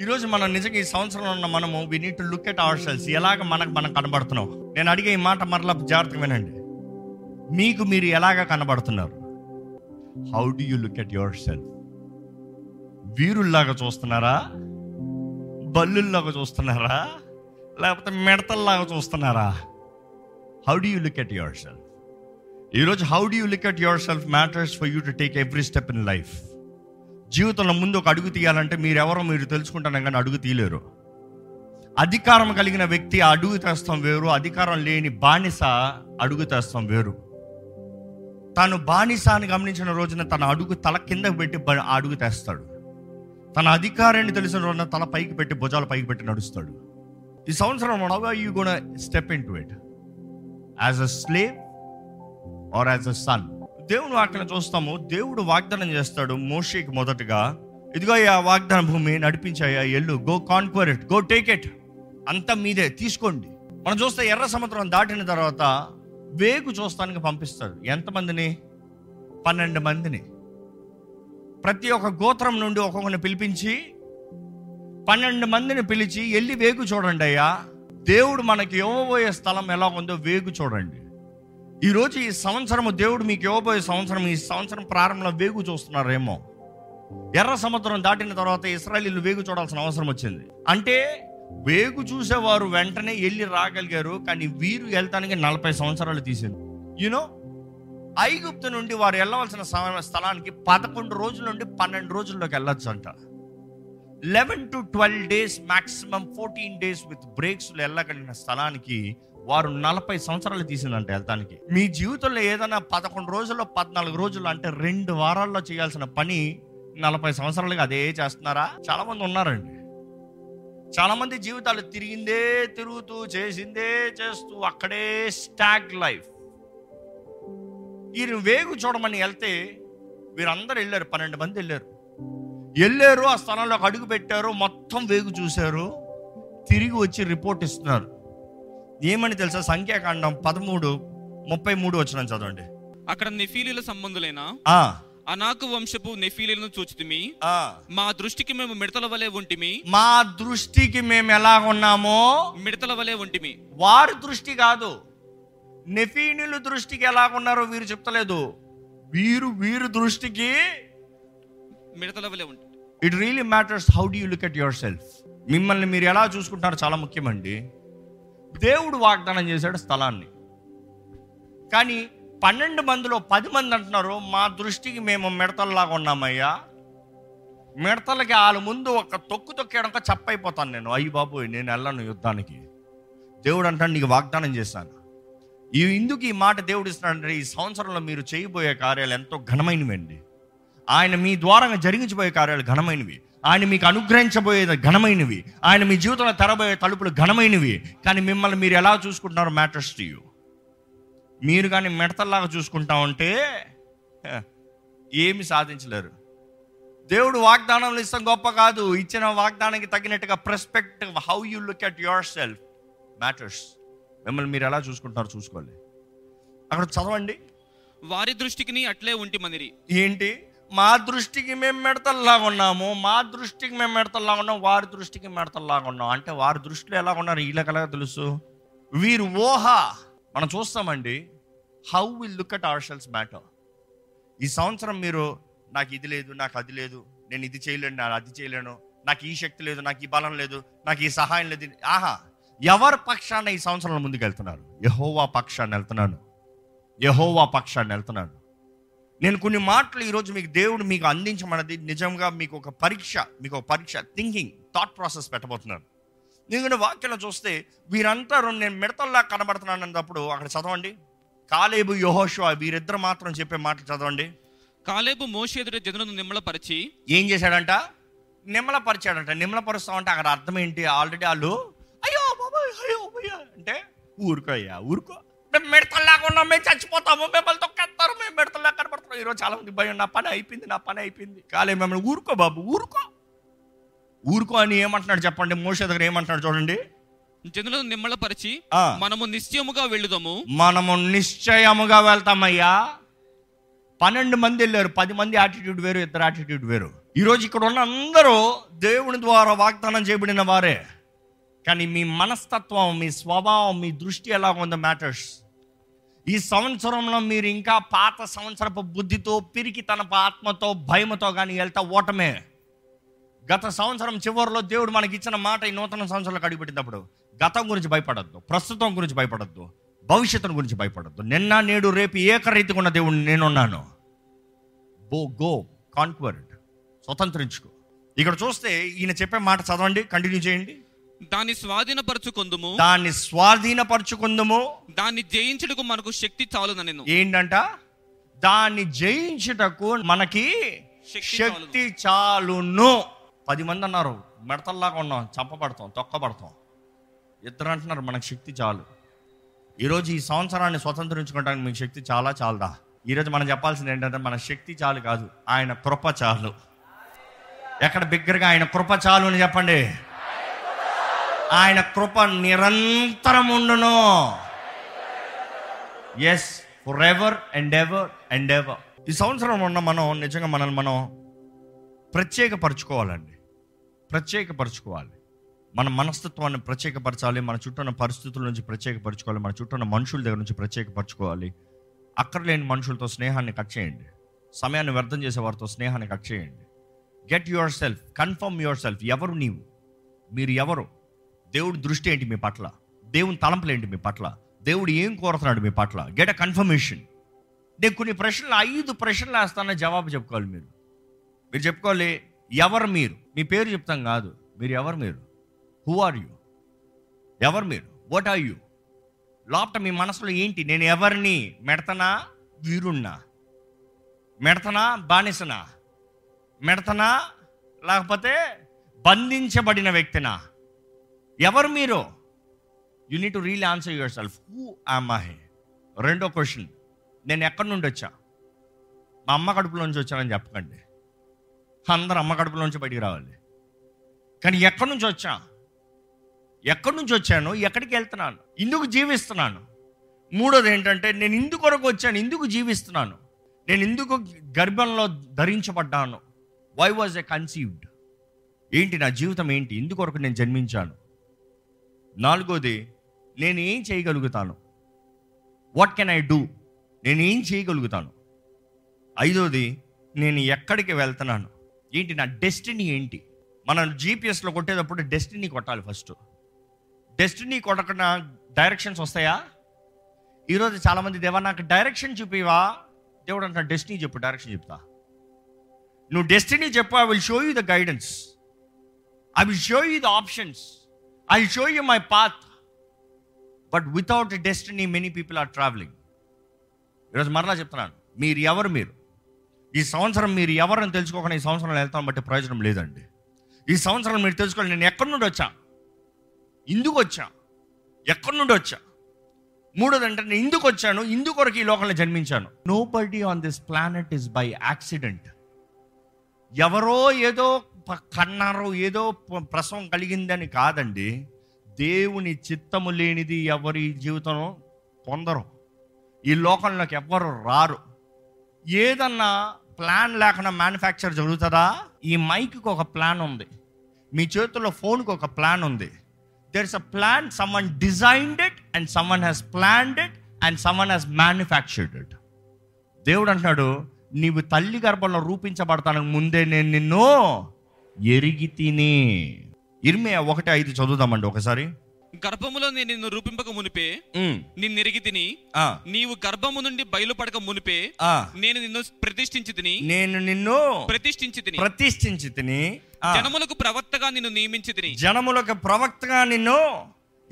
ఈరోజు మనం నిజంగా ఈ సంవత్సరంలో ఉన్న మనము we need to look at our selves ఎలాగ మనకు మనం కనబడుతున్నాం నేను అడిగే ఈ మాట మరలా జాగ్రత్తగా వినండి. మీకు మీరు ఎలాగ కనబడుతున్నారు? How do you look at yourself వీరుల్లాగా చూస్తున్నారా? బల్లుల్లాగా చూస్తున్నారా? లేకపోతే మిడతల్లాగా చూస్తున్నారా? How do you look at yourself ఈరోజు how do you look at yourself matters for you to take every step in life జీవితంలో ముందు ఒక అడుగు తీయాలంటే మీరెవరో మీరు తెలుసుకుంటాను కానీ అడుగు తీయలేరు. అధికారం కలిగిన వ్యక్తి అడుగు తెస్తాం వేరు అధికారం లేని బానిస అడుగు తెస్తాం వేరు. తాను బానిస అని గమనించిన రోజున తన అడుగు తల కిందకు పెట్టి అడుగు తెస్తాడు. తన అధికారాన్ని తెలిసిన రోజున తల పైకి పెట్టి భుజాలు పైకి పెట్టి నడుస్తాడు. ఈ సంవత్సరం how you gonna step into it as a slave or as a son దేవుని వాక్యం చూస్తాము. దేవుడు వాగ్దానం చేస్తాడు మోషేకి మొదటగా. ఇదిగో ఆ వాగ్దాన భూమి నడిపించాయా? ఎల్లు go conquer it go take it. అంతా మీదే తీసుకోండి. మనం చూస్తే ఎర్ర సముద్రం దాటిన తర్వాత వేగు చూస్తానికి పంపిస్తాడు ఎంతమందిని? పన్నెండు మందిని. ప్రతి ఒక్క గోత్రం నుండి ఒక్కొక్కరిని పిలిపించి పన్నెండు మందిని పిలిచి వెళ్ళి వేగు చూడండి అయ్యా. దేవుడు మనకి ఇవ్వబోయే స్థలం ఎలా ఉందో వేగు చూడండి. ఈరోజు ఈ సంవత్సరము దేవుడు మీకు ఇవ్వబోయే సంవత్సరం ఈ సంవత్సరం ప్రారంభంలో వేగు చూస్తున్నారేమో. ఎర్ర సముద్రం దాటిన తర్వాత ఇస్రాయలీలు వేగు చూడాల్సిన అవసరం వచ్చింది. అంటే వేగు చూసేవారు వెంటనే వెళ్ళి రాగలిగారు కానీ వీరు వెళ్తానికి నలభై సంవత్సరాలు తీసింది యూనో ఐగుప్తు నుండి వారు వెళ్ళవలసిన స్థలానికి పదకొండు రోజుల నుండి పన్నెండు రోజుల్లోకి వెళ్ళొచ్చు అంట. Eleven to twelve days maximum fourteen days with breaks వెళ్ళగలిగిన స్థలానికి వారు నలభై సంవత్సరాలు తీసిందంట వెళ్తానికి. మీ జీవితంలో ఏదైనా పదకొండు రోజుల్లో పద్నాలుగు రోజులు అంటే రెండు వారాల్లో చేయాల్సిన పని నలభై సంవత్సరాలుగా అదే చేస్తున్నారా? చాలా మంది ఉన్నారండి. చాలా మంది జీవితాలు తిరిగిందే తిరుగుతూ చేసిందే చేస్తూ అక్కడే స్టాగ్ లైఫ్. వీరిని వేగు చూడమని వెళ్తే వీరందరూ వెళ్ళారు పన్నెండు మంది వెళ్ళారు. వెళ్ళారు ఆ స్థలంలోకి అడుగు పెట్టారు మొత్తం వేగు చూశారు. తిరిగి వచ్చి రిపోర్ట్ ఇస్తున్నారు. ఏమని తెలుసా? సంఖ్యాకాండం పదమూడు ముప్పై మూడు వచ్చిన చదవండి. అక్కడ నెఫీలీల సంబంధులైన ఆ, అనాకు వంశపు నెఫీలీలను చూచితిమి. ఆ. మా దృష్టికి మేము మిడతల వలె ఉంటిమి. మా దృష్టికి మేము ఎలా ఉన్నామో? మిడతల వలె ఉంటిమి. వారి దృష్టి కాదు. నెఫీనుల దృష్టికి ఎలా ఉన్నారో వీరు చెప్తలేదు. వీరు వీరు దృష్టికి మిడతల వలె ఉంటి it really matters how do you look at yourself మిమ్మల్ని మీరు ఎలా చూసుకుంటారో చాలా ముఖ్యమండి. దేవుడు వాగ్దానం చేశాడు స్థలాన్ని. కానీ పన్నెండు మందిలో పది మంది అంటున్నారు మా దృష్టికి మేము మిడతల్లాగా ఉన్నామయ్యా. మిడతలకి వాళ్ళ ముందు ఒక తొక్కు తొక్కేయడంక చప్పైపోతాను నేను. అయ్యి బాబోయ్ నేను వెళ్ళను యుద్ధానికి. దేవుడు అంటాడు నీకు వాగ్దానం చేశాను. ఈ ఇందుకు ఈ మాట దేవుడు ఇస్తున్నాడంటే ఈ సంవత్సరంలో మీరు చేయబోయే కార్యాలు ఎంతో ఘనమైనవండి. ఆయన మీ ద్వారా జరిగించబోయే కార్యాలు ఘనమైనవి. ఆయన మీకు అనుగ్రహించబోయేది ఘనమైనవి. ఆయన మీ జీవితంలో తెరబోయే తలుపులు ఘనమైనవి. కానీ మిమ్మల్ని మీరు ఎలా చూసుకుంటున్నారో మ్యాటర్స్ టు యూ. మీరు కానీ మిడతల్లాగా చూసుకుంటా ఉంటే ఏమి సాధించలేరు. దేవుడు వాగ్దానంలో ఇస్తాం గొప్ప కాదు. ఇచ్చిన వాగ్దానానికి తగినట్టుగా perspective how you look at yourself matters. మిమ్మల్ని మీరు ఎలా చూసుకుంటారో చూసుకోవాలి. అక్కడ చదవండి. వారి దృష్టికి అట్లే ఉంటి మనిరి. ఏంటి? మా దృష్టికి మేము మెడతల్లాగా ఉన్నాము మా దృష్టికి మేము మెడతల్లాగా ఉన్నాం వారి దృష్టికి మెడతల్లాగా ఉన్నాం. అంటే వారి దృష్టిలో ఎలా ఉన్నారు? వీళ్ళకి తెలుసు? వీరు ఊహ మనం చూస్తామండి how will look at ourselves matter ఈ సంవత్సరం మీరు నాకు ఇది లేదు నాకు అది లేదు నేను ఇది చేయలేను నేను అది చేయలేను నాకు ఈ శక్తి లేదు నాకు ఈ బలం లేదు నాకు ఈ సహాయం లేదు. ఆహా ఎవరి పక్షాన ఈ సంవత్సరంలో ముందుకు వెళ్తున్నారు యహోవా పక్షాన్ని వెళ్తున్నాను. యహోవా పక్షాన్ని వెళ్తున్నాను. నేను కొన్ని మాటలు ఈరోజు మీకు దేవుడు మీకు అందించమన్నది నిజంగా మీకు ఒక పరీక్ష మీకు ఒక పరీక్ష థింకింగ్ థాట్ ప్రాసెస్ పెట్టబోతున్నాను. ఎందుకంటే వాక్యంలో చూస్తే వీరంతా రెండు నేను మిడతల్లా కనబడుతున్నాను అన్నప్పుడు అక్కడ చదవండి. కాలేబు యహోషువా వీరిద్దరు మాత్రం చెప్పే మాటలు చదవండి. కాలేబు మోషే ఎదుట జనులను నిమ్మలపరిచి ఏం చేశాడంట? నిమ్మలపరిచాడంట. నిమ్మలపరుస్తామంటే అక్కడ అర్థం ఏంటి? ఆల్రెడీ వాళ్ళు అయ్యో బాబాయ్ అయ్యో అంటే ఊరుకో అయ్యా ఊరుకో. మేము మిడతల్లాగా ఉన్నాం మేము చచ్చిపోతాము మిమ్మల్ని తొక్కేస్తారు మేము మిడతల్లా కనబడుతున్నాం. ఈరోజు చాలా మంది భయం నా పని అయిపోయింది నా పని అయిపోయింది. కాలే మిమ్మల్ని ఊరుకో బాబు ఊరుకో. ఊరుకో అని ఏమంటున్నాడు చెప్పండి మోషే దగ్గర ఏమంటున్నాడు చూడండి. జనులను నిమ్మలపరిచి. మనము నిశ్చయముగా వెళ్ళుదాము. మనము నిశ్చయముగా వెళ్తామయ్యా. పన్నెండు మంది వెళ్ళారు పది మంది యాటిట్యూడ్ వేరు ఇద్దరు యాటిట్యూడ్ వేరు. ఈరోజు ఇక్కడ ఉన్న అందరూ దేవుని ద్వారా వాగ్దానం చేయబడిన వారే. కానీ మీ మనస్తత్వం మీ స్వభావం మీ దృష్టి ఎలా ఉందో మ్యాటర్స్ ఈ సంవత్సరంలో మీరు ఇంకా పాత సంవత్సరపు బుద్ధితో పిరికి తన ఆత్మతో భయముతో కానీ వెళ్తా ఓటమే. గత సంవత్సరం చివరిలో దేవుడు మనకి ఇచ్చిన మాట ఈ నూతన సంవత్సరంలో అడుగుపెట్టినప్పుడు గతం గురించి భయపడద్దు ప్రస్తుతం గురించి భయపడద్దు భవిష్యత్తు గురించి భయపడద్దు. నిన్న నేడు రేపు ఏకరీతిగా ఉన్న దేవుడు నేనున్నాను. బో గో కాన్క్వర్డ్ స్వతంత్రించుకో. ఇక్కడ చూస్తే ఈయన చెప్పే మాట చదవండి కంటిన్యూ చేయండి. దాన్ని స్వాధీనపరచుకొందుము. దాన్ని స్వాధీనపరచుకుందము. దాన్ని జయించుటకు మనకు శక్తి చాలున నేను. ఏంటంట? దాన్ని జయించుటకు మనకి శక్తి శక్తి చాలును. పది మంది అన్నారు మెడతల్లాగా ఉన్నాం చంపబడతాం తొక్కబడతాం. ఇద్దరు అంటున్నారు మనకు శక్తి చాలు. ఈరోజు ఈ సంవత్సరాన్ని స్వతంత్రించుకోవడానికి మీకు శక్తి చాలా చాలదా? ఈరోజు మనం చెప్పాల్సింది ఏంటంటే మన శక్తి చాలు కాదు ఆయన కృప చాలు. ఎక్కడ బిగ్గరగా ఆయన కృప చాలు అని చెప్పండి. ఆయన కృప నిరంతరం ఉండును. Yes forever and ever and ever ఈ సంవత్సరం ఉన్న మనం నిజంగా మనల్ని మనం ప్రత్యేకపరచుకోవాలండి. ప్రత్యేకపరచుకోవాలి. మన మనస్తత్వాన్ని ప్రత్యేకపరచాలి మన చుట్టూ ఉన్న పరిస్థితుల నుంచి ప్రత్యేకపరచుకోవాలి మన చుట్టూ ఉన్న మనుషుల దగ్గర నుంచి ప్రత్యేకపరచుకోవాలి. అక్కర్లేని మనుషులతో స్నేహాన్ని కట్ చేయండి. సమయాన్ని వ్యర్థం చేసే వారితో స్నేహాన్ని కట్ చేయండి. Get yourself confirm yourself ఎవరు నీవు? మీరు ఎవరు? దేవుడి దృష్టి ఏంటి మీ పట్ల? దేవుని తలంపులు ఏంటి మీ పట్ల? దేవుడు ఏం కోరుతున్నాడు మీ పట్ల? గెట్ అ కన్ఫర్మేషన్ నేను కొన్ని ప్రశ్నలు ఐదు ప్రశ్నలు వేస్తానని జవాబు చెప్పుకోవాలి మీరు. మీరు చెప్పుకోవాలి ఎవరు మీరు? మీ పేరు చెప్తాం కాదు. మీరు ఎవరు మీరు? హూ ఆర్ యూ ఎవరు మీరు? వాట్ ఆర్ యూ లోపట మీ మనసులో ఏంటి? నేను ఎవరిని? మెడతనా? వీరుణ్ణా? మెడతనా? బానిసనా? మెడతనా? లేకపోతే బంధించబడిన వ్యక్తినా? ఎవరు మీరు? You need to real answer yourself who am I రెండో క్వశ్చన్ నేను ఎక్కడి నుండి వచ్చా? మా అమ్మ కడుపులో నుంచి వచ్చానని చెప్పకండి. అందరు అమ్మ కడుపులోంచి బయటికి రావాలి. కానీ ఎక్కడి నుంచి వచ్చా? ఎక్కడి నుంచి వచ్చాను? ఎక్కడికి వెళ్తున్నాను? ఇందుకు జీవిస్తున్నాను. మూడోది ఏంటంటే నేను ఇందుకు కొరకు వచ్చాను ఇందుకు జీవిస్తున్నాను. నేను ఇందుకు గర్భంలో ధరించబడ్డాను. వై వాజ్ ఎ కన్సీవ్డ్ ఏంటి నా జీవితం ఏంటి? ఇందుకొరకు నేను జన్మించాను. నాలుగోది నేను ఏం చేయగలుగుతాను? వాట్ కెన్ ఐ డూ నేను ఏం చేయగలుగుతాను? ఐదోది నేను ఎక్కడికి వెళ్తున్నాను? ఏంటి నా డెస్టినీ ఏంటి? మనం జీపీఎస్లో కొట్టేటప్పుడు డెస్టినీ కొట్టాలి ఫస్ట్. డెస్టినీ కొట్టకుండా డైరెక్షన్స్ వస్తాయా? ఈరోజు చాలామంది దేవా నాకు డైరెక్షన్ చూపివా దేవుడు అంటున్నా డెస్టినీ చెప్పు డైరెక్షన్ చెప్తా. నువ్వు డెస్టినీ చెప్పు I will show you the guidance. I will show you the options. I show you my path but without destiny many people are travelling ఈరోజు మరలా చెప్తున్నాను. మీరు ఎవరు మీరు? ఈ సంవత్సరం మీరు ఎవరని తెలుసుకోకుండా ఈ సంవత్సరం వెళ్తాం బట్టి ప్రయోజనం లేదండి. ఈ సంవత్సరం మీరు తెలుసుకోవాలి. నేను ఎక్కడి నుండి వచ్చా? ఇందుకు వచ్చా? ఎక్కడి నుండి వచ్చా? మూడోది అంటే నేను ఇందుకు వచ్చాను ఇందుకొరకు ఈ లోకంలో జన్మించాను. Nobody on this planet is by accident ఎవరో ఏదో కన్నారు ఏదో ప్రసవం కలిగిందని కాదండి. దేవుని చిత్తము లేనిది ఎవరి జీవితం పొందరు. ఈ లోకంలోకి ఎవ్వరు రారు. ఏదన్నా ప్లాన్ లేకుండా మ్యానుఫ్యాక్చర్ జరుగుతుందా? ఈ మైక్కి ఒక ప్లాన్ ఉంది. మీ చేతుల్లో ఫోన్కి ఒక ప్లాన్ ఉంది. There is a plan someone designed it and someone has planned it and someone has manufactured it దేవుడు అంటున్నాడు నీవు తల్లి గర్భంలో రూపించబడతానికి ముందే నేను నిన్ను ఎరిగి తిని ఇర్మే ఒకటి ఐదు చదువుదామండి ఒకసారి. గర్భములో నేను నిన్ను రూపింపక మునిపే. ఉమ్, నిన్నెరిగి తిని ఆ, నీవు గర్భము నుండి బయలుపడక మునిపే. నేను నిన్ను ప్రతిష్ఠించి తిని నేను నిన్ను ప్రతిష్ఠించి తిని ప్రతిష్ఠించి తిని జనములకు ప్రవక్తగా నిన్ను నియమించి తిని జనములకు ప్రవక్తగా నిన్ను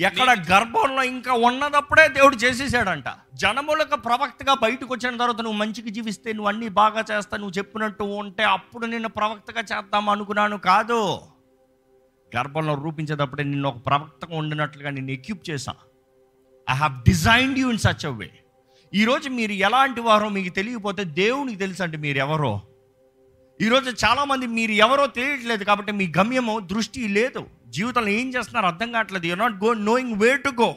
ఎక్కడ గర్భంలో ఇంకా ఉన్నదప్పుడే దేవుడు చేసేసాడంట. జనములకు ప్రవక్తగా బయటకు వచ్చిన తర్వాత నువ్వు మంచిగా జీవిస్తే నువ్వు అన్ని బాగా చేస్తా నువ్వు చెప్పినట్టు ఉంటే అప్పుడు నిన్ను ప్రవక్తగా చేద్దాం అనుకున్నాను కాదు. గర్భంలో రూపించేటప్పుడే నిన్ను ఒక ప్రవక్తగా ఉండినట్లుగా నిన్ను ఎక్యూప్ చేశా. I have designed you in such a way ఈరోజు మీరు ఎలాంటి వారో మీకు తెలియకపోతే దేవునికి తెలుసు అంటే మీరు ఎవరో. ఈరోజు చాలామంది మీరు ఎవరో తెలియట్లేదు కాబట్టి మీ గమ్యము దృష్టి లేదు. జీవితంలో ఏం చేస్తున్నారు అర్థం కావట్లేదు. You not go knowing way to go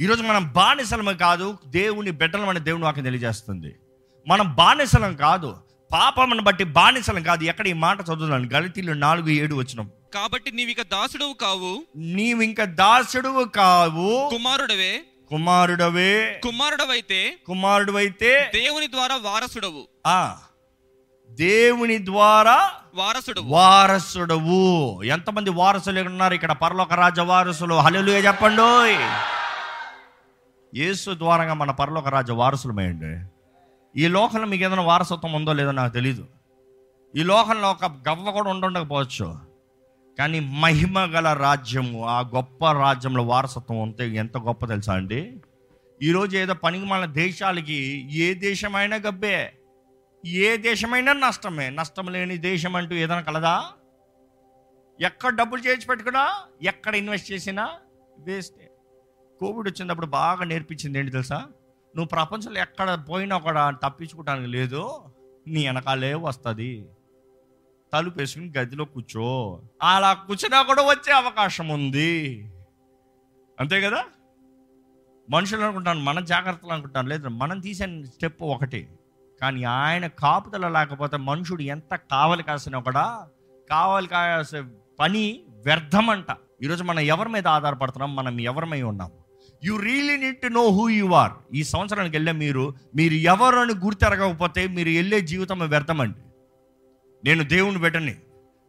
ఈరోజు మనం బానిసలమే కాదు దేవుని బిడ్డలం అని దేవుని వాకి తెలియజేస్తుంది. మనం బానిసలం కాదు పాపమును బట్టి బానిసలం కాదు. ఎక్కడ ఈ మాట చదువుతున్నాను? గలితీలు నాలుగు ఏడు వచ్చినాం కాబట్టి నీవిక దాసుడవు కావు. నీవు ఇంకా దాసుడువు కావు. కుమారుడవే. కుమారుడవే. కుమారుడవైతే కుమారుడు అయితే దేవుని ద్వారా వారసుడవు. ఆ. దేవుని ద్వారా వారసుడవు. వారసుడవు. ఎంతమంది వారసులు ఉన్నారు? ఇక్కడ పరలోక రాజ వారసులు. హల్లెలూయా చెప్పండి. యేసు ద్వారంగా మన పరలోక రాజ వారసులమేయండి. ఈ లోకంలో మీకు ఏదైనా వారసత్వం ఉందో లేదో నాకు తెలీదు. ఈ లోకంలో ఒక గవ్వ కూడా ఉండుండకపోవచ్చు కానీ మహిమ గల రాజ్యము ఆ గొప్ప రాజ్యంలో వారసత్వం ఉంటే ఎంత గొప్ప తెలుసా అండి? ఈరోజు ఏదో పనికి మన దేశాలకి ఏ దేశమైనా గబ్బే. ఏ దేశమైనా నష్టమే. నష్టం లేని దేశం అంటూ ఏదైనా కలదా? ఎక్కడ డబ్బులు చేసి పెట్టుకున్నా ఎక్కడ ఇన్వెస్ట్ చేసినా వేస్టే. కోవిడ్ వచ్చినప్పుడు బాగా నేర్పించింది ఏంటి తెలుసా? నువ్వు ప్రపంచంలో ఎక్కడ పోయినా కూడా తప్పించుకోవడానికి లేదు నీ వెనకాలే వస్తుంది. తలుపు వేసుకుని గదిలో కూర్చో. అలా కూర్చున్నా కూడా వచ్చే అవకాశం ఉంది. అంతే కదా? మనుషులు అనుకుంటాను మన జాగ్రత్తలు అనుకుంటాను. లేదు మనం తీసే స్టెప్ ఒకటి. కానీ ఆయన కాపుదల లేకపోతే మనుషుడు ఎంత కావలి కాసిన కూడా కావలి కాసే పని వ్యర్థమంట. ఈరోజు మనం ఎవరి మీద ఆధారపడుతున్నాం? మనం ఎవరిమై ఉన్నాం? You really need to know who you are ఈ సంవత్సరానికి వెళ్ళే మీరు మీరు ఎవరు అని గుర్తెరగకపోతే మీరు వెళ్ళే జీవితం వ్యర్థమండి. నేను దేవుని బిడ్డని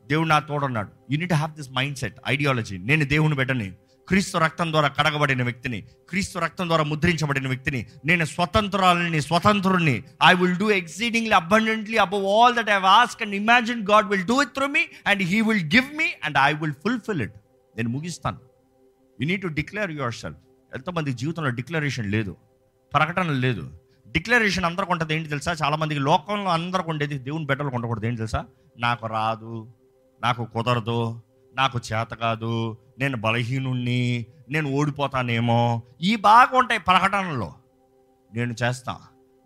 దేవుడు నా తోడున్నాడు. You need have this mindset ideology నేను దేవుని బిడ్డని క్రీస్తు రక్తం ద్వారా కడగబడిన వ్యక్తిని క్రీస్తు రక్తం ద్వారా ముద్రించబడిన వ్యక్తిని నేను స్వతంత్రాలని స్వతంత్రుని I will do exceedingly abundantly above all that I ask and imagine God will do it through me and he will give me and I will fulfil it నేను ముగిస్తాను. You need to declare yourself ఎంతమంది జీవితంలో declaration లేదు ప్రకటన లేదు. Declaration అందరికి ఉంటుంది ఏంటి తెలుసా? చాలామందికి లోకంలో అందరికి ఉండేది దేవుని బిడ్డలకు ఉండకూడదు ఏంటి తెలుసా? నాకు రాదు నాకు కుదరదు నాకు చేత కాదు నేను బలహీనుణ్ణి నేను ఓడిపోతానేమో ఈ బాగా ఉంటాయి ప్రకటనలో. నేను చేస్తా.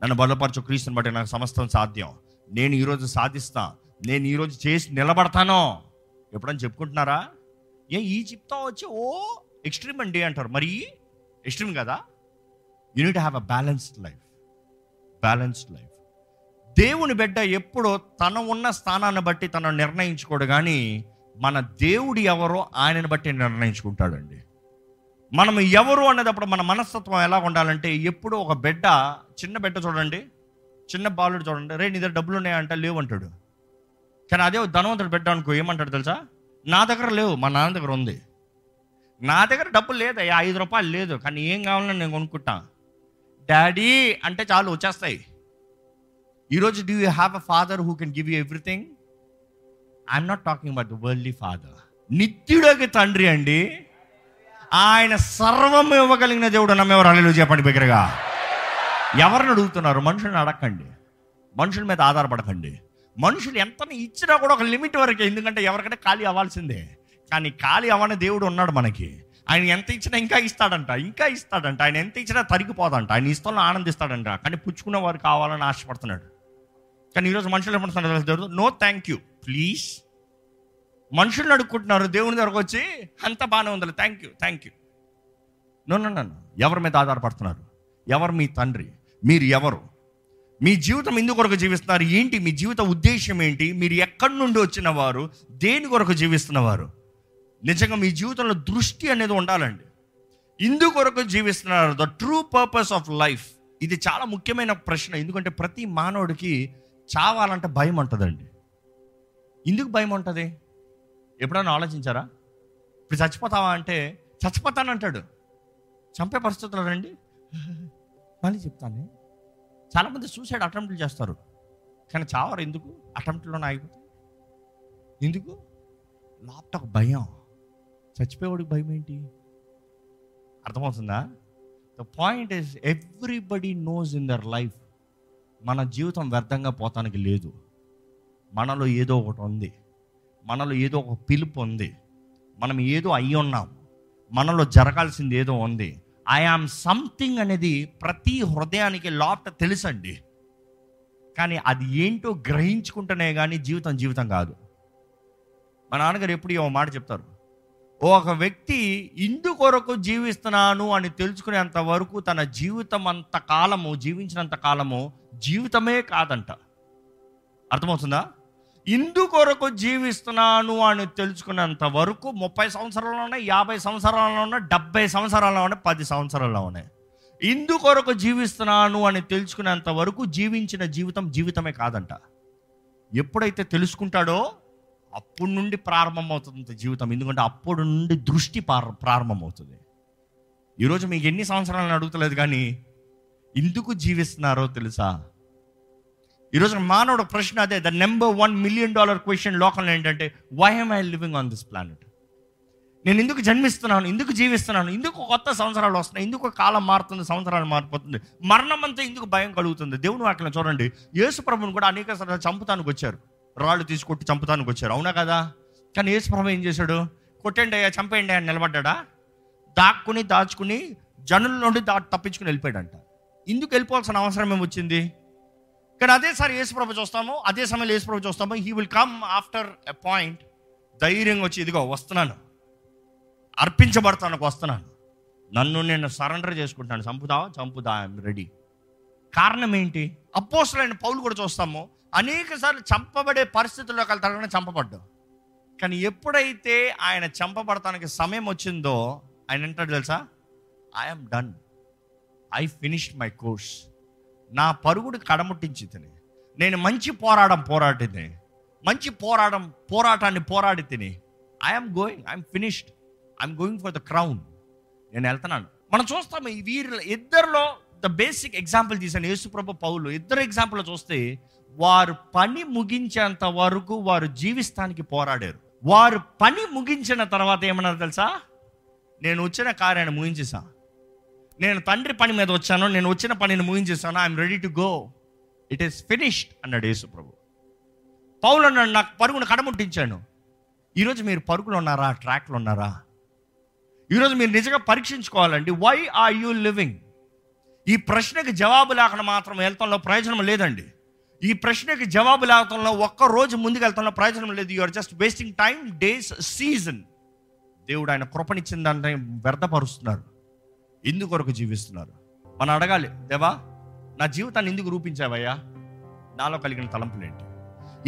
నన్ను బలపరచు క్రీస్తుని బట్టి నాకు సమస్తం సాధ్యం. నేను ఈరోజు సాధిస్తా. నేను ఈరోజు చేసి నిలబడతాను. ఎప్పుడని చెప్పుకుంటున్నారా? ఏ ఈ చెప్తా వచ్చి ఓ ఎక్స్ట్రీమ్ అండి అంటారు. మరి ఎక్స్ట్రీమ్ కదా? You need have a balanced life balanced life దేవుని బిడ్డ ఎప్పుడో తన ఉన్న స్థానాన్ని బట్టి తను నిర్ణయించుకోడు కానీ మన దేవుడు ఎవరో ఆయనను బట్టి నిర్ణయించుకుంటాడండి. మనం ఎవరు అనేటప్పుడు మన మనస్తత్వం ఎలా ఉండాలంటే ఎప్పుడు ఒక బిడ్డ చిన్న బిడ్డ చూడండి చిన్న బాలుడు చూడండి రే నీ దగ్గర డబ్బులు ఉన్నాయంటే లేవు అంటాడు. కానీ అదే ధనవంతుడు బిడ్డ అనుకో ఏమంటాడు తెలుసా? నా దగ్గర లేవు మా నాన్న దగ్గర ఉంది. నా దగ్గర డబ్బులు లేదు ఐదు రూపాయలు లేదు కానీ ఏం కావాలని నేను కొనుక్కుంటా. డాడీ అంటే చాలు వచ్చేస్తాయి. ఈరోజు do you have a father who can give you everything I'm not talking about worldly father నిత్యుడకి తండ్రి అండి. ఆయన సర్వం ఇవ్వగలిగిన దేవుడు నమ్మేవారు అల్లెలు చెప్పండి బిగ్గరగా. ఎవరిని అడుగుతున్నారు? మనుషుల్ని అడగండి మనుషుల మీద ఆధారపడకండి. మనుషులు ఎంత ఇచ్చినా కూడా ఒక లిమిట్ వరకే ఎందుకంటే ఎవరికైనా ఖాళీ అవ్వాల్సిందే. కానీ ఖాళీ అవ్వని దేవుడు ఉన్నాడు మనకి. ఆయన ఎంత ఇచ్చినా ఇంకా ఇస్తాడంట ఇంకా ఇస్తాడంట. ఆయన ఎంత ఇచ్చినా తరిగిపోదంట. ఆయన ఇష్టంలో ఆనందిస్తాడంట. కానీ పుచ్చుకున్న వారు కావాలని ఆశపడుతున్నాడు. కానీ ఈరోజు మనుషులు ఏమంటున్నారు నో థ్యాంక్ యూ ప్లీజ్. మనుషులు అడుక్కుంటున్నారు దేవుని దగ్గరకు వచ్చి అంత బాగానే ఉందిలే thank you thank you no నన్ను ఎవరి మీద ఆధారపడుతున్నారు? ఎవరు మీ తండ్రి? మీరు ఎవరు? మీ జీవితం ఎందుకు కొరకు జీవిస్తున్నారు? ఏంటి? మీ జీవిత ఉద్దేశం ఏంటి? మీరు ఎక్కడి నుండి వచ్చిన వారు? దేని కొరకు జీవిస్తున్నవారు నిజంగా మీ జీవితంలో దృష్టి అనేది ఉండాలండి. ఇందు కొరకు జీవిస్తున్నారు. The true purpose of life ఇది చాలా ముఖ్యమైన ప్రశ్న. ఎందుకంటే ప్రతి మానవుడికి చావాలంటే భయం ఉంటుందండి. ఎందుకు భయం ఉంటుంది? ఎప్పుడైనా ఆలోచించారా? ఇప్పుడు చచ్చిపోతావా అంటే చచ్చిపోతానంటాడు చంపే పరిస్థితులు రండి. మళ్ళీ చెప్తానే. చాలామంది సూసైడ్ అటెంప్ట్లు చేస్తారు. కానీ చావరు ఎందుకు? అటెంప్ట్లోనే ఆగిపోతాయి ఎందుకు? లోపట ఒక భయం. చచ్చిపోయేవాడికి భయం ఏంటి? అర్థమవుతుందా? The point is everybody knows in their life మన జీవితం వ్యర్థంగా పోతానికి లేదు. మనలో ఏదో ఒకటి ఉంది. మనలో ఏదో ఒక పిలుపు ఉంది. మనం ఏదో అయి ఉన్నాం. మనలో జరగాల్సింది ఏదో ఉంది. ఐ ఆమ్ సంథింగ్ అనేది ప్రతి హృదయానికి లోపట తెలుసండి. కానీ అది ఏంటో గ్రహించుకుంటేనే కానీ జీవితం జీవితం కాదు. మా నాన్నగారు ఎప్పుడు ఓ మాట చెప్తారు. ఒక వ్యక్తి ఇందు కొరకు జీవిస్తున్నాను అని తెలుసుకునేంత వరకు తన జీవితం అంత కాలము జీవించినంత కాలము జీవితమే కాదంట. అర్థమవుతుందా? ఇందుకొరకు జీవిస్తున్నాను అని తెలుసుకున్నంత వరకు ముప్పై సంవత్సరాలు ఉన్నాయి యాభై సంవత్సరాలు ఉన్నాయి డెబ్బై సంవత్సరాలు ఉన్నాయి పది సంవత్సరాలు ఉన్నాయి ఇందుకొరకు జీవిస్తున్నాను అని తెలుసుకునేంత వరకు జీవించిన జీవితం జీవితమే కాదంట. ఎప్పుడైతే తెలుసుకుంటాడో అప్పుడు నుండి ప్రారంభమవుతుంది జీవితం. ఎందుకంటే అప్పుడు నుండి దృష్టి ప్రారంభమవుతుంది. ఈరోజు మీకు ఎన్ని సంవత్సరాలను అడుగుతలేదు కానీ ఎందుకు జీవిస్తున్నారో తెలుసా? ఈరోజు మానవుడు ప్రశ్న అదే the number one million dollar question లోకంలో ఏంటంటే why am I living on this planet నేను ఎందుకు జన్మిస్తున్నాను ఎందుకు జీవిస్తున్నాను ఎందుకు కొత్త సంవత్సరాలు వస్తున్నాయి ఎందుకు కాలం మారుతుంది సంవత్సరాలు మారిపోతుంది. మరణం అంతా ఎందుకు భయం కలుగుతుంది. దేవుని వాక్యం చూడండి యేసు ప్రభుని కూడా అనేక సార్లు చంపుతానికి వచ్చారు. రాళ్ళు తీసుకొట్టి చంపుతానికి వచ్చారు. అవునా కదా? కానీ యేసు ప్రభు ఏం చేశాడు? కొట్టండి అయ్యా చంపేయండి అని నిలబడ్డా దాక్కుని దాచుకుని జనుల నుండి దా తప్పించుకుని వెళ్ళిపోయాడంట. ఎందుకు వెళ్ళిపోవాల్సిన అవసరం ఏమొచ్చింది? కానీ అదేసారి యేసుప్రభు చూస్తాము అదే సమయంలో యేసుప్రభు చూస్తాము. He will come after a point ధైర్యంగా వచ్చి ఇదిగో వస్తున్నాను. అర్పించబడతానికి వస్తున్నాను. నన్ను నేను సరెండర్ చేసుకుంటాను. చంపుదా చంపుదా ఐఎమ్ రెడీ కారణం ఏంటి? అపోసలైన పౌలు కూడా చూస్తాము అనేక సార్లు చంపబడే పరిస్థితుల్లోకి వెళ్తాడని చంపబడ్డాం కానీ ఎప్పుడైతే ఆయన చంపబడటానికి సమయం వచ్చిందో ఆయన అంటాడు తెలుసా? I'm done I finished my course నా పరుగుడు కడముట్టించి తిని నేను మంచి పోరాటం పోరాటి మంచి పోరాటం పోరాటాన్ని పోరాడి తిని I'm going I'm finished I'm going for the crown నేను వెళ్తున్నాను. మనం చూస్తాము ఈ వీరి ఇద్దరిలో ద బేసిక్ ఎగ్జాంపుల్ తీసాను యేసుప్రభు పౌలు. ఇద్దరు ఎగ్జాంపుల్ చూస్తే వారు పని ముగించేంత వరకు వారు జీవిస్తానికి పోరాడారు. వారు పని ముగించిన తర్వాత ఏమన్నారు తెలుసా? నేను వచ్చిన కార్యాన్ని ముగించేసా. నేను తండ్రి పని మీద వచ్చాను నేను వచ్చిన పనిని ముగించేసాను I'm ready to go it is finished అన్నాడు యేసు ప్రభు. పౌలు అన్నాడు నాకు పరుగును కడముట్టించాను ఈరోజు మీరు పరుగులు ఉన్నారా ట్రాక్లు ఉన్నారా? ఈరోజు మీరు నిజంగా పరీక్షించుకోవాలండి. వై ఆర్ యూ లివింగ్ ఈ ప్రశ్నకి జవాబు లేకుండా మాత్రం వెళ్తంలో ప్రయోజనం లేదండి. ఈ ప్రశ్నకి జవాబు లేకపోవడంలో ఒక్క రోజు ముందుకు వెళ్తంలో ప్రయోజనం లేదు. You are just wasting time days season దేవుడు ఆయన కృపనిచ్చిన వ్యర్థపరుస్తున్నారు. ఎందుకొరకు జీవిస్తున్నారు. మనం అడగాలి దేవా నా జీవితాన్ని ఎందుకు రూపించావయ్యా? నాలో కలిగిన తలంపులేంటి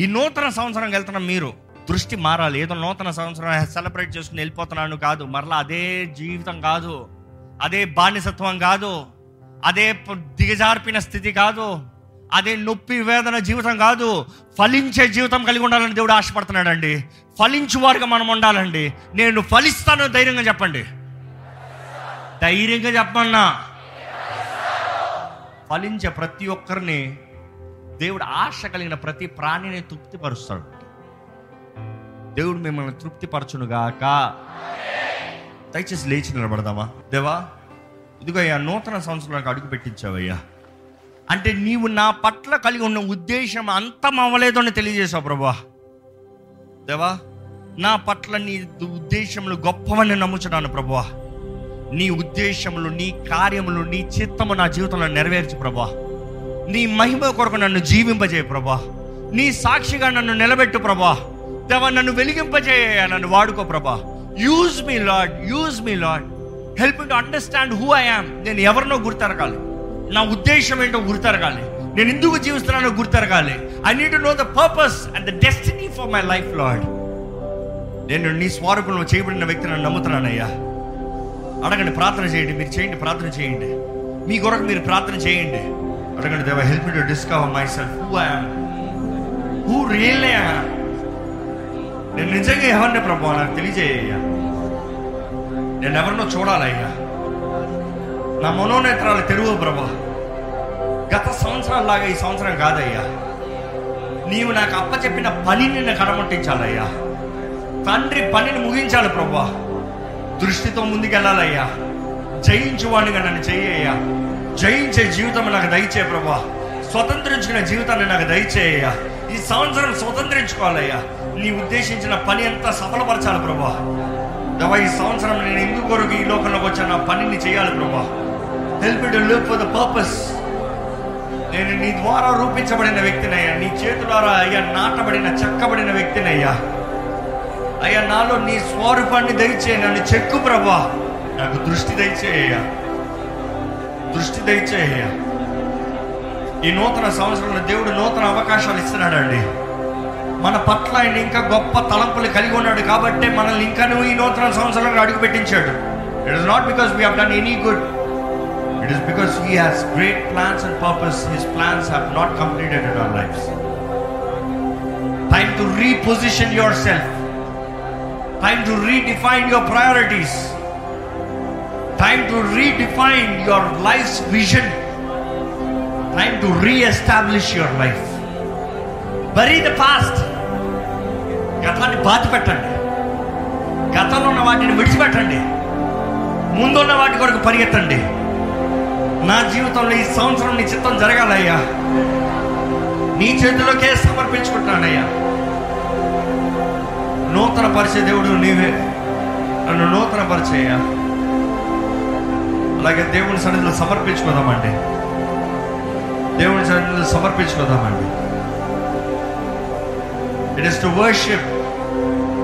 ఈ నూతన సంవత్సరం వెళ్తున్న మీరు దృష్టి మారాలి. ఏదో నూతన సంవత్సరం సెలబ్రేట్ చేసుకుని వెళ్ళిపోతున్నాను కాదు. మరలా అదే జీవితం కాదు. అదే బానిసత్వం కాదు. అదే దిగజార్పిన స్థితి కాదు. అదే నొప్పి వేదన జీవితం కాదు. ఫలించే జీవితం కలిగి ఉండాలని దేవుడు ఆశపడుతున్నాడండి. ఫలించు వారుగా మనం ఉండాలండి. నేను ఫలిస్తాను ధైర్యంగా చెప్పండి. ధైర్యంగా చెప్పన్నా ఫలించే ప్రతి ఒక్కరిని దేవుడు ఆశ కలిగిన ప్రతి ప్రాణిని తృప్తిపరుస్తాడు. దేవుడు మిమ్మల్ని తృప్తిపరచునుగాక. దయచేసి లేచి నిలబడదామా? దేవా ఇదిగో అయ్యా నూతన సంవత్సరానికి అడుగు పెట్టించావయ్యా. అంటే నీవు నా పట్ల కలిగి ఉన్న ఉద్దేశం అంతం అవ్వలేదు అని తెలియజేశావు ప్రభా దేవా నా పట్ల నీ ఉద్దేశములు గొప్పవని నమ్ముచున్నాను ప్రభువా. నీ ఉద్దేశములు నీ కార్యములు నీ చిత్తము నా జీవితంలో నెరవేర్చు ప్రభా. నీ మహిమ కొరకు నన్ను జీవింపజేయ ప్రభా. నీ సాక్షిగా నన్ను నిలబెట్టు ప్రభా. దేవ నన్ను వెలిగింపజేయ నన్ను వాడుకో ప్రభా. Use me Lord use me Lord help to understand who I am నేను ఎవరినో గుర్తెరగాలి. నా ఉద్దేశం ఏంటో గుర్తెరగాలి. నేను ఎందుకు జీవిస్తున్నానో గుర్తెరగాలి. I need know the purpose and the destiny for my life Lord నేను నీ స్వరూపంలో చేయబడిన వ్యక్తిని నమ్ముతున్నానయ్యా. అడగండి ప్రార్థన చేయండి మీరు చేయండి ప్రార్థన చేయండి. మీ కొరకు మీరు ప్రార్థన చేయండి. అడగండి దేవ help to discover myself who I'm who real నేను నిజంగా ఎవరిని ప్రభు నాకు తెలియజేయ్యా. నేను ఎవరినో చూడాలయ్యా. నా మనోనేత్రాలు తెరువు ప్రభా. గత సంవత్సరాల్లాగా ఈ సంవత్సరం కాదయ్యా. నీవు నాకు అప్పచెప్పిన పనిని నేను కడముట్టించాలయ్యా తండ్రి పనిని ముగించాలి ప్రభా. దృష్టితో ముందుకెళ్ళాలయ్యా. జయించువాడిగా నన్ను చెయ్యయ్యా జయించే జీవితం నాకు దయచే ప్రభా. స్వతంత్రించుకునే జీవితాన్ని నాకు దయచేయ్యా. ఈ సంవత్సరం స్వతంత్రించుకోవాలయ్యా. నీ ఉద్దేశించిన పని అంతా సఫలపరచాలి ప్రభా. దవా ఈ సంవత్సరం నేను ఎందుకు కొరకు ఈ లోకంలోకి వచ్చాను నా పనిని చేయాలి ప్రభా. Help to live for the purpose నేను నీ ద్వారా రూపించబడిన వ్యక్తినయ్యా నీ చేతుల ద్వారా అయ్యా నాటబడిన చెక్కబడిన వ్యక్తినయ్యా అయ్యా నాలో నీ స్వరూపాన్ని దయచేయ నన్ను చెక్కు ప్రభా. నాకు దృష్టి దయచేయ దృష్టి దయచేయ ఈ నూతన సంవత్సరంలో దేవుడు నూతన అవకాశాలు ఇస్తున్నాడండి. మన పట్ల ఆయన ఇంకా గొప్ప తలంపులు కలిగి ఉన్నాడు కాబట్టి మనల్ని ఇంకా నువ్వు ఈ నూతన సంవత్సరంలో అడుగు పెట్టించాడు it is not because we done any good it is because he has great plans and purpose his plans have not completed in our life time to reposition yourself time to redefine your priorities time to redefine your life vision time to reestablish your life bury the past గతాన్ని బాధ పెట్టండి గతంలో ఉన్న వాటిని విడిచిపెట్టండి. ముందున్న వాటి కొరకు పరిగెత్తండి. నా జీవితంలో ఈ సంవత్సరం నీ చిత్తం జరగాలయ్యా. నీ చేతిలోకే సమర్పించుకుంటున్నానయ్యా. నూతన పరిచయ దేవుడు నీవే. నన్ను నూతన పరిచయ అలాగే దేవుని సన్నిధిలో సమర్పించుకుందామండి. దేవుని సన్నిధిలో సమర్పించుకుందామండి. It is to worship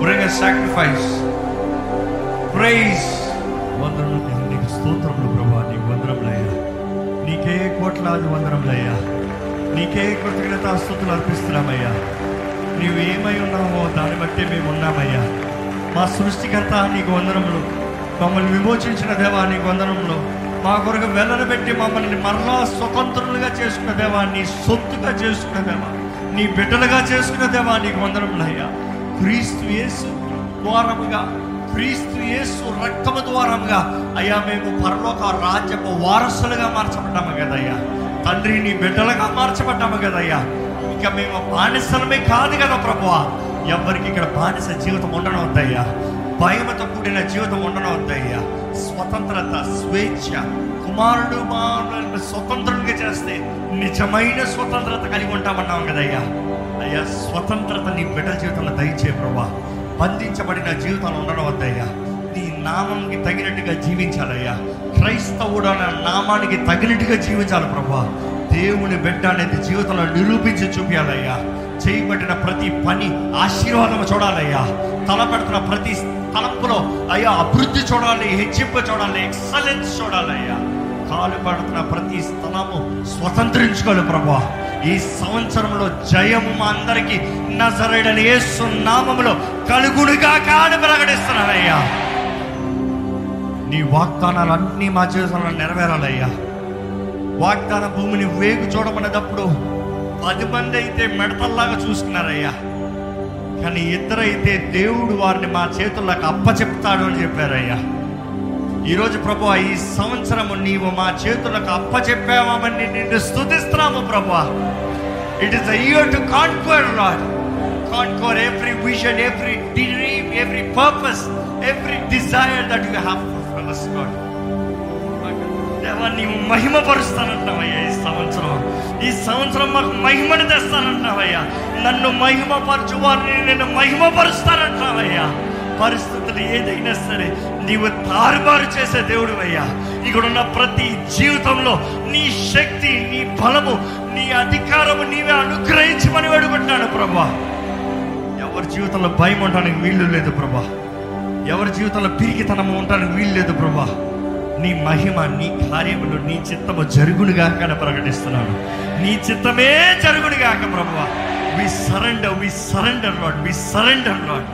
bring a sacrifice praise వందనములు నీకు స్తోత్రములు ప్రభా నీకు వందరములయ్యా నీకే కోట్లాది వందరములయ్యా నీకే కృతజ్ఞతాస్తుతులు అర్పిస్తున్నామయ్యా. నీవు ఏమై ఉన్నావో దాన్ని బట్టి మేము ఉన్నామయ్యా మా సృష్టికర్త నీకు వందనములు. మమ్మల్ని విమోచించిన దేవా నీకు వందనములు. మా కొరకు వెళ్ళనబెట్టి మమ్మల్ని మరలా స్వతంత్రులుగా చేసుకున్న దేవా నీ సొత్తుగా చేసుకున్న దేవా నీ బిడ్డలుగా చేసుకున్న దేవా నీకు వందనములయ్యా క్రీస్తు యేసు ద్వారముగా క్రీస్తు యేసు రక్తము ద్వారముగా అయ్యా మేము పరలోక రాజ్యపు వారసులుగా మార్చబడ్డాము కదయ్యా. తండ్రి నీ బిడ్డలుగా మార్చబడ్డాము కదయ్యా. ఇంకా మేము బానిసలమే కాదు కదా ప్రభు ఎవరికి ఇక్కడ బానిస జీవితం ఉండడం వద్దయ్యా. భయమతో కూడిన జీవితం ఉండడం వద్దయ్యా. స్వతంత్రత స్వేచ్ఛ కుమారుడు మానవులను స్వతంత్రులుగా చేస్తే నిజమైన స్వతంత్రత కలిగి ఉంటామన్నాం కదయ్యా. అయ్యా స్వతంత్రత నీ బిడ్డ జీవితంలో దయచే ప్రభా బంధించబడిన జీవితంలో ఉండడం వద్దయ్యా. నీ నామంకి తగినట్టుగా జీవించాలయ్యా. క్రైస్తవుడు అన్న నామానికి తగినట్టుగా జీవించాలి ప్రభా దేవుని బిడ్డ అనేది జీవితంలో నిరూపించి చూపించాలయ్యా. చేయబడిన ప్రతి పని ఆశీర్వాదం చూడాలయ్యా. తలపెడుతున్న ప్రతి తలంపులో అయ్యా అభివృద్ధి చూడాలి హెచ్చింపు చూడాలి ఎక్సలెన్స్ చూడాలయ్యా. కాలు పడుతున్న ప్రతి స్థలము స్వతంత్రించుకోవాలి ప్రభా. ఈ సంవత్సరంలో జయము మా అందరికీ నజరడని యేసు నామములో కలుగుడుగా కాని ప్రకటిస్తున్నానయ్యా. నీ వాగ్దానాలన్నీ మా జీవితంలో నెరవేరాలయ్యా. వాగ్దాన భూమిని వేగు చూడబడినప్పుడు పది మంది అయితే మెడతల్లాగా చూసుకున్నారయ్యా. కానీ ఇద్దరైతే దేవుడు వారిని మా చేతుల్లోకి అప్పచెప్తాడు అని చెప్పారయ్యా. ఈరోజు ప్రభు ఈ సంవత్సరము నీవు మా చేతులకు అప్పచెప్పామని నిన్ను స్థుతిస్తున్నాము ప్రభు it is year to conquer Lord conquer every vision every dream every purpose every desire that you have for us God దేవా నీవు మహిమపరుస్తానంటున్నావయ్యా ఈ సంవత్సరం. ఈ సంవత్సరం మాకు మహిమను తెస్తానంటున్నావయ్యా. నన్ను మహిమపరచు వారిని నేను మహిమపరుస్తానంటున్నావయ్యా. పరిస్థితులు ఏదైనా సరే నీవు తారుమారు చేసే దేవుడు అయ్యా ఇక్కడున్న ప్రతి జీవితంలో నీ శక్తి నీ బలము నీ అధికారము నీవే అనుగ్రహించమని అడుగుతున్నాను ప్రభా. ఎవరి జీవితంలో భయం ఉండడానికి వీళ్ళు లేదు ప్రభా. ఎవరి జీవితంలో పిరికితనము ఉండడానికి వీలు లేదు ప్రభా. నీ మహిమ నీ కార్యములు నీ చిత్తము జరుగునుగాక అని ప్రకటిస్తున్నాను నీ చిత్తమే జరుగునుగాక ప్రభువ. We surrender we surrender Lord we surrender Lord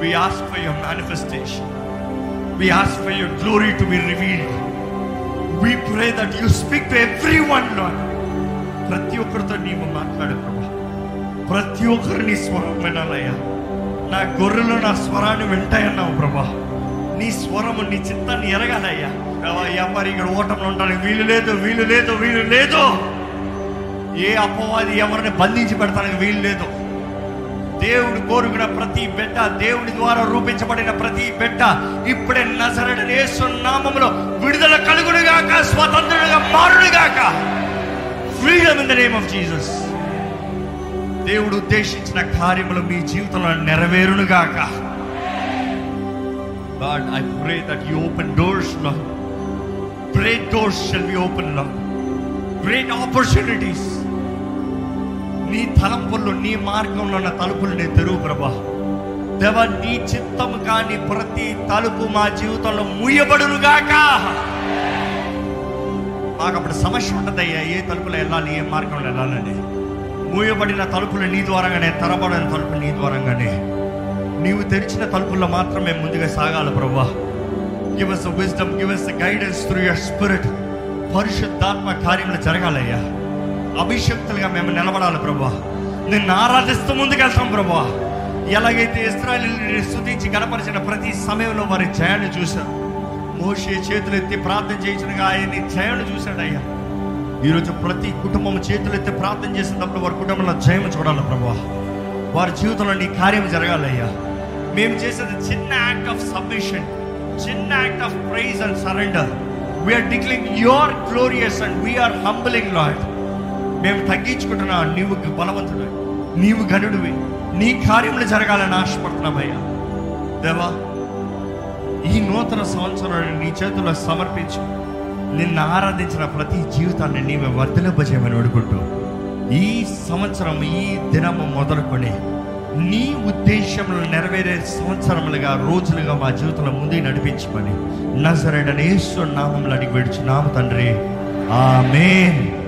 we ask for your manifestation we ask for your glory to be revealed we pray that you speak to everyone Lord ప్రతి ఒక్కరితో నీవు మాట్లాడు ప్రభా. ప్రతి ఒక్కరు నీ స్వరం వినాలయ్యా నా గొర్రెలు నా స్వరాన్ని వింటాయన్నావు ప్రభా. నీ స్వరము నీ చిత్తాన్ని ఎరగాలయ్యా. ప్రభా, అయ్యా మరి ఇక్కడ ఓటంలో ఉండడానికి వీలు లేదు వీలు లేదు వీలు లేదు. ఏ అపవాది ఎవరిని బంధించి పెడతానికి వీలు లేదు. దేవుడు కోరుకున్న ప్రతి బిడ్డ దేవుడి ద్వారా రూపించబడిన ప్రతి బిడ్డ ఇప్పుడే నజరడని యేసు నామములో విడుదల కలుగుడుగాక స్వతంత్రుడుగా మారుడుగాక freedom in the name of Jesus దేవుడు ఉద్దేశించిన కార్యములు మీ జీవితంలో నెరవేరునుగాక. God, I pray that you open doors, Lord. Great doors shall be opened, Lord. Great opportunities. నీ తలంపుల్లో నీ మార్గంలో ఉన్న తలుపులు నేను తెరువు ప్రభా దేవ నీ చిత్తం కాని ప్రతి తలుపు మా జీవితంలో ముయ్యబడునుగాక మాకు అప్పుడు సమస్య ఉంటుందయ్యా ఏ తలుపులో వెళ్ళాలి ఏ మార్గంలో వెళ్ళాలని మూయబడిన తలుపులు నీ ద్వారంగానే తెరబడిన తలుపులు నీ ద్వారంగానే నీవు తెరిచిన తలుపుల్లో మాత్రమే ముందుగా సాగాలి ప్రభా give us wisdom give us guidance through your spirit పరిశుద్ధాత్మ కార్యములు జరగాలయ్యా. అభిషక్తులుగా మేము నిలబడాలి ప్రభా నిన్ను ఆరాధిస్తూ ముందుకెళ్తాం ప్రభా ఎలాగైతే ఇస్రాయలు స్థుతించి గడపరిచిన ప్రతి సమయంలో వారి జయాన్ని చూశారు మోషే చేతులెత్తి ప్రార్థన చేసినగా ఆయన్ని జయాన్ని చూశాడయ్యా. ఈరోజు ప్రతి కుటుంబం చేతులెత్తి ప్రార్థన చేసినప్పుడు వారి కుటుంబంలో జయం చూడాలి ప్రభా వారి జీవితంలో నీ కార్యం జరగాలయ్యా. మేము చేసేది చిన్న యాక్ట్ ఆఫ్ సబ్మిషన్ చిన్న act of praise and surrender we're declaring your glorious and we're humbling Lord మేము తగ్గించుకుంటున్నా నీవు బలవంతుడు నీవు గనుడివి నీ కార్యములు జరగాలని ఆశపడుతున్నామయ్యా దేవా ఈ నూతన సంవత్సరాన్ని నీ చేతుల్లో సమర్పించు. నిన్ను ఆరాధించిన ప్రతి జీవితాన్ని నీవే వర్ధలింపజేయమని అడుగుంటూ ఈ సంవత్సరం ఈ దినము మొదలుకొని నీ ఉద్దేశంలో నెరవేరే సంవత్సరములుగా రోజులుగా మా జీవితంలో ముందు నడిపించమని నజరడని యేసు నామంలో అడిగి నామ తండ్రి. ఆమేన్.